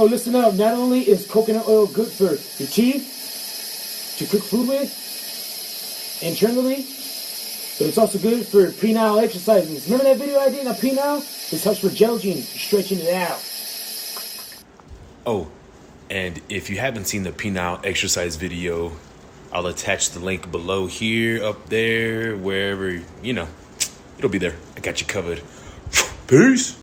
Oh, listen up. Not only is coconut oil good for your teeth, to cook food with, internally, but it's also good for penile exercises. Remember that video I did on penile? This helps with jelqing, stretching it out. Oh, and if you haven't seen the penile exercise video, I'll attach the link below here, up there, wherever, you know, it'll be there. I got you covered. Peace.